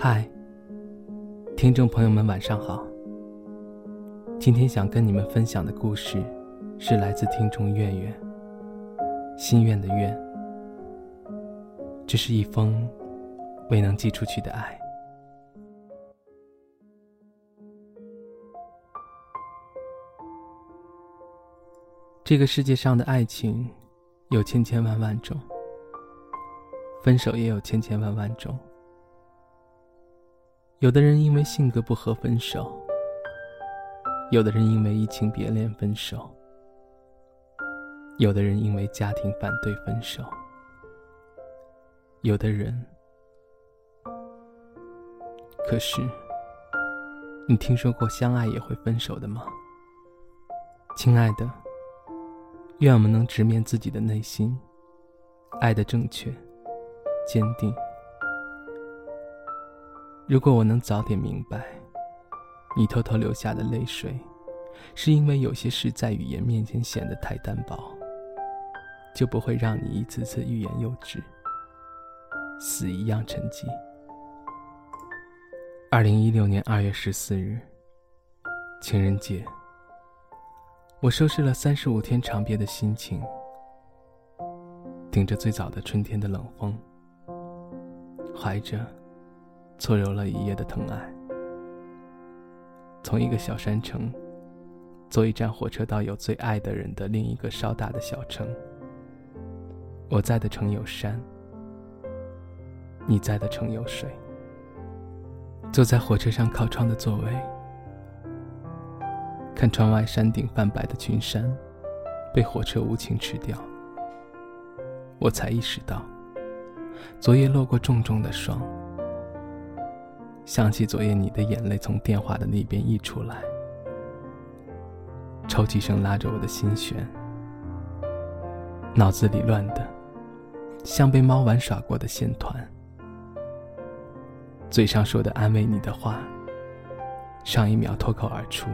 嗨，听众朋友们，晚上好。今天想跟你们分享的故事，是来自听众月月。心愿的愿，这是一封未能寄出去的爱。这个世界上的爱情，有千千万万种，分手也有千千万万种。有的人因为性格不合分手，有的人因为移情别恋分手，有的人因为家庭反对分手，有的人……可是，你听说过相爱也会分手的吗？亲爱的，愿我们能直面自己的内心，爱的正确、坚定。如果我能早点明白，你偷偷流下的泪水，是因为有些事在语言面前显得太单薄，就不会让你一次次欲言又止，死一样沉寂。二零一六年二月十四日，情人节，我收拾了三十五天长别的心情，顶着最早的春天的冷风，怀着。错揉了一夜的疼爱，从一个小山城，坐一站火车到有最爱的人的另一个稍大的小城。我在的城有山，你在的城有水。坐在火车上靠窗的座位，看窗外山顶泛白的群山，被火车无情吃掉。我才意识到，昨夜落过重重的霜。想起昨夜你的眼泪从电话的那边溢出来，抽泣声拉着我的心弦，脑子里乱的像被猫玩耍过的线团，嘴上说的安慰你的话，上一秒脱口而出，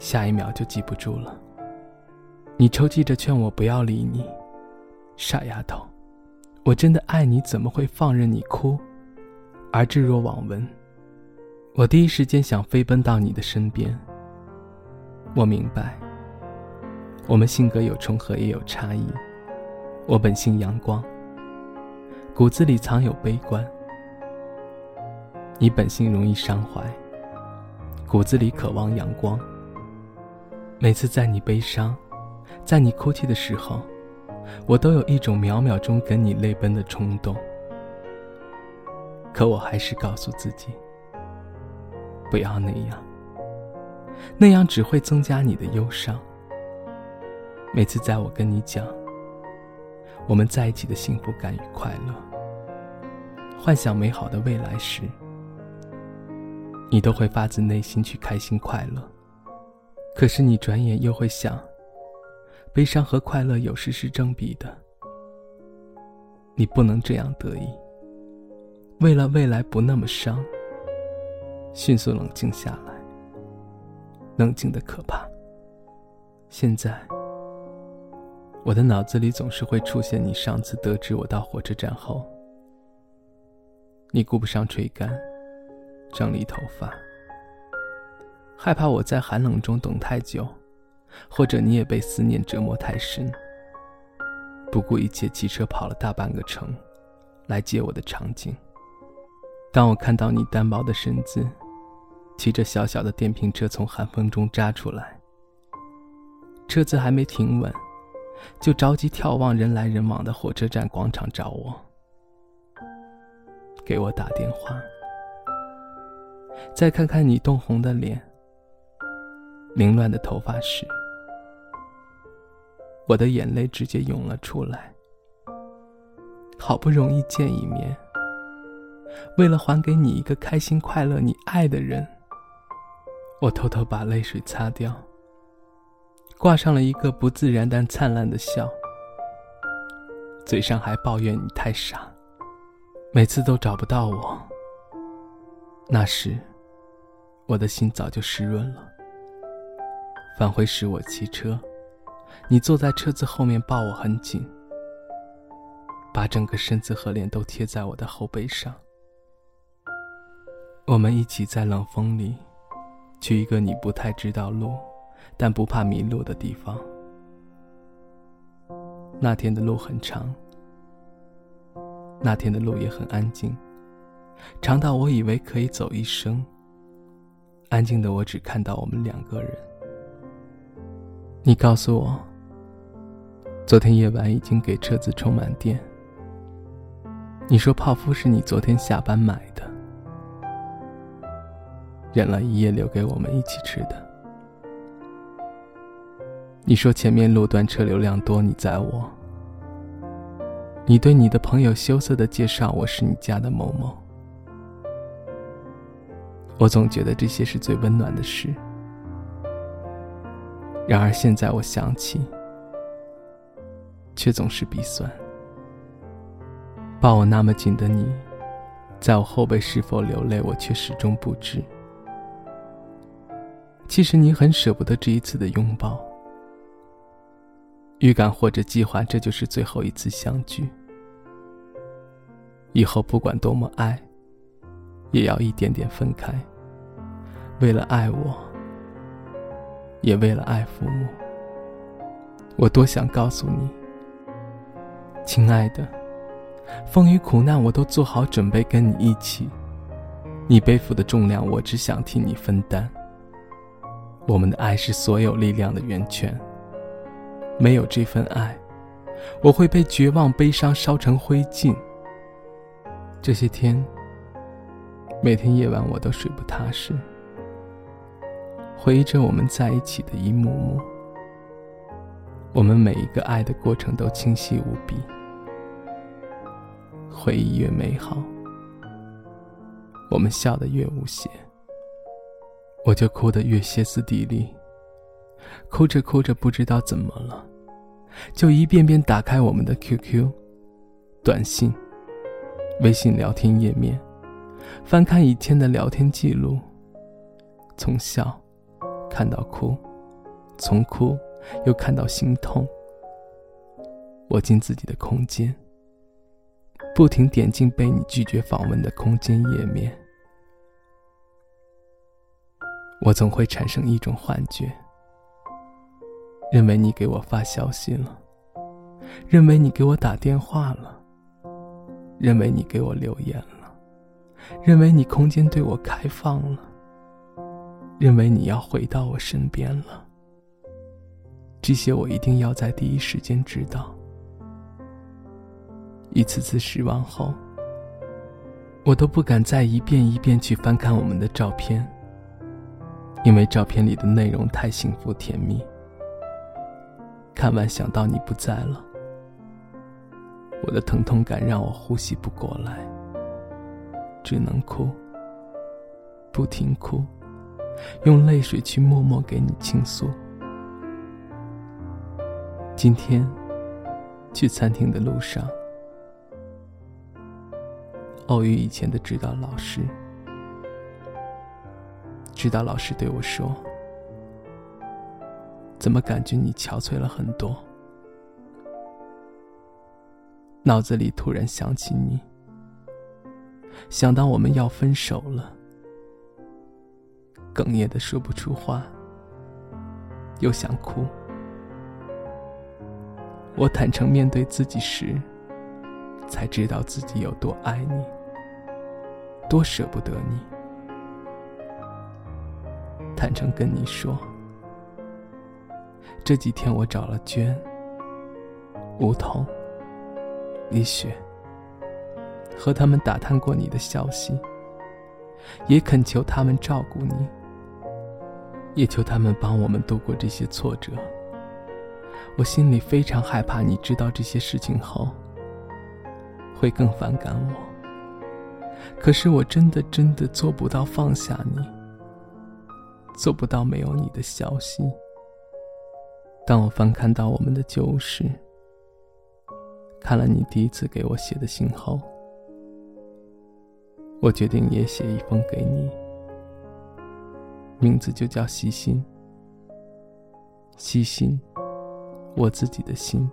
下一秒就记不住了。你抽泣着劝我不要理你，傻丫头，我真的爱你，怎么会放任你哭？而置若罔闻，我第一时间想飞奔到你的身边。我明白，我们性格有重合，也有差异。我本性阳光，骨子里藏有悲观；你本性容易伤怀，骨子里渴望阳光。每次在你悲伤，在你哭泣的时候，我都有一种秒秒钟跟你泪奔的冲动。可我还是告诉自己，不要那样，那样只会增加你的忧伤。每次在我跟你讲我们在一起的幸福感与快乐，幻想美好的未来时，你都会发自内心去开心快乐。可是你转眼又会想，悲伤和快乐有时是正比的，你不能这样得意。为了未来不那么伤，迅速冷静下来。冷静的可怕。现在，我的脑子里总是会出现你上次得知我到火车站后，你顾不上吹干、整理头发，害怕我在寒冷中等太久，或者你也被思念折磨太深，不顾一切骑车跑了大半个城，来接我的场景。当我看到你单薄的身子，骑着小小的电瓶车从寒风中扎出来，车子还没停稳，就着急眺望人来人往的火车站广场找我，给我打电话。再看看你冻红的脸、凌乱的头发时，我的眼泪直接涌了出来。好不容易见一面。为了还给你一个开心快乐、你爱的人，我偷偷把泪水擦掉，挂上了一个不自然但灿烂的笑，嘴上还抱怨你太傻，每次都找不到我。那时，我的心早就湿润了。返回时我骑车，你坐在车子后面抱我很紧，把整个身子和脸都贴在我的后背上。我们一起在冷风里，去一个你不太知道路，但不怕迷路的地方。那天的路很长，那天的路也很安静，长到我以为可以走一生。安静的我只看到我们两个人。你告诉我，昨天夜晚已经给车子充满电。你说泡芙是你昨天下班买的，忍了一夜留给我们一起吃的。你说前面路段车流量多，你载我。你对你的朋友羞涩的介绍我是你家的某某。我总觉得这些是最温暖的事，然而现在我想起，却总是鼻酸。抱我那么紧的你，在我后背是否流泪，我却始终不知。其实你很舍不得这一次的拥抱。预感或者计划，这就是最后一次相聚。以后不管多么爱，也要一点点分开。为了爱我，也为了爱父母，我多想告诉你，亲爱的，风雨苦难我都做好准备跟你一起。你背负的重量，我只想替你分担。我们的爱是所有力量的源泉。没有这份爱，我会被绝望、悲伤烧成灰烬。这些天，每天夜晚我都睡不踏实，回忆着我们在一起的一幕幕。我们每一个爱的过程都清晰无比，回忆越美好，我们笑得越无邪，我就哭得越歇斯底里。哭着哭着，不知道怎么了，就一遍遍打开我们的 QQ、短信、微信聊天页面，翻看以前的聊天记录，从笑看到哭，从哭又看到心痛。我进自己的空间，不停点进被你拒绝访问的空间页面，我总会产生一种幻觉。认为你给我发消息了，认为你给我打电话了，认为你给我留言了，认为你空间对我开放了，认为你要回到我身边了。这些我一定要在第一时间知道。一次次失望后，我都不敢再一遍一遍去翻看我们的照片，因为照片里的内容太幸福甜蜜。看完，想到你不在了，我的疼痛感让我呼吸不过来，只能哭，不停哭，用泪水去默默给你倾诉。今天去餐厅的路上，偶遇以前的指导老师，指导老师对我说。怎么感觉你憔悴了很多？脑子里突然想起你，想到我们要分手了，哽咽的说不出话，又想哭。我坦诚面对自己时，才知道自己有多爱你，多舍不得你。坦诚跟你说。这几天我找了娟、梧桐、李雪，和他们打探过你的消息，也恳求他们照顾你，也求他们帮我们度过这些挫折。我心里非常害怕，你知道这些事情后会更反感我。可是我真的真的做不到放下你，做不到没有你的消息。当我翻看到我们的旧事，看了你第一次给我写的信后，我决定也写一封给你，名字就叫细心。细心，我自己的心，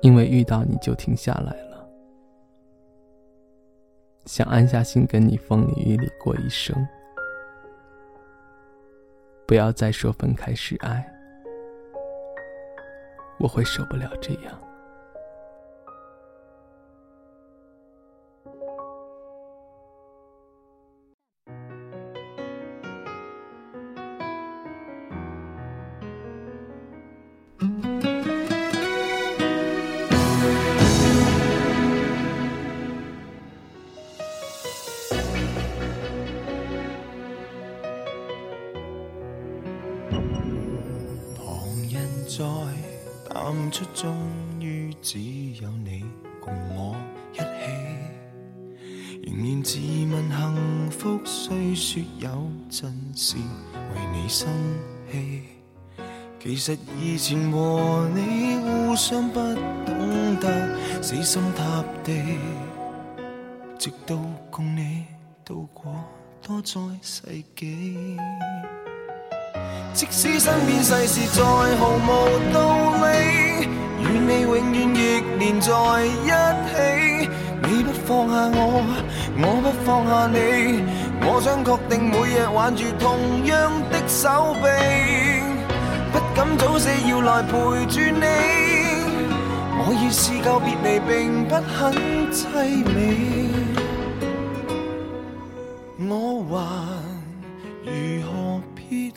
因为遇到你就停下来了。想安下心跟你风里雨里过一生，不要再说分开是爱，我会受不了这样。终于只有你共我一起。仍然自问幸福，虽说有阵时为你生气。其实以前和你互相不懂得死心塌地，直到共你度过多载世纪。即使身边世事再毫无道理，与你永远亦连在一起。你不放下我，我不放下你，我想确定每日挽住同样的手臂，不敢早死要来陪住你。我已试够别离，并不很凄美，我还如何撇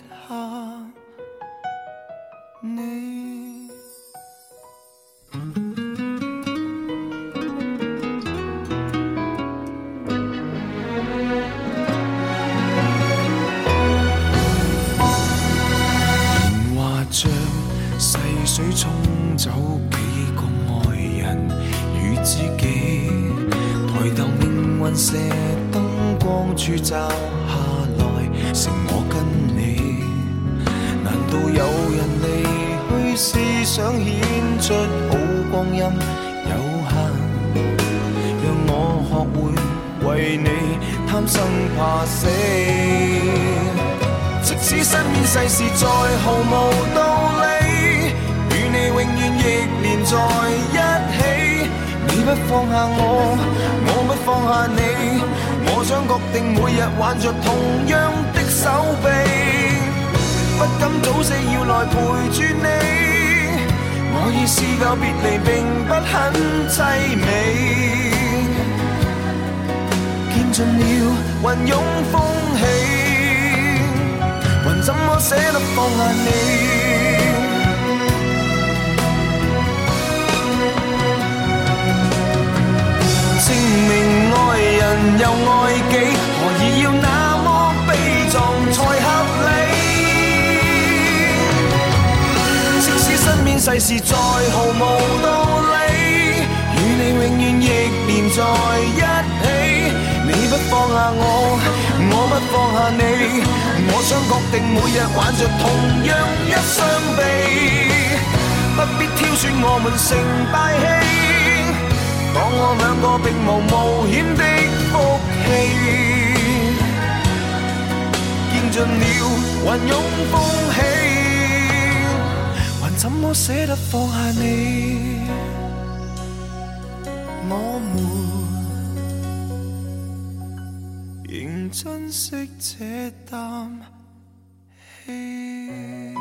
光柱照下来，剩我跟你。难道有人离去是想显出好光阴有限？让我学会为你贪生怕死。即使身边世事再毫无道理，与你永远亦连在一。不放下我，我不放下你，我想确定每日挽着同样的手臂。不敢早死要来陪住你，我已试够别离，并不很凄美。见尽了云涌风起，还怎么舍得放下你？是再毫无道理，与你永远亦连在一起。你不放下我，我不放下你，我想确定每日挽着同样一双臂，不必挑选我们成大器，当我两个并无冒险的福气，见尽了云涌风起。怎么舍得放下你？我们仍珍惜这啖气。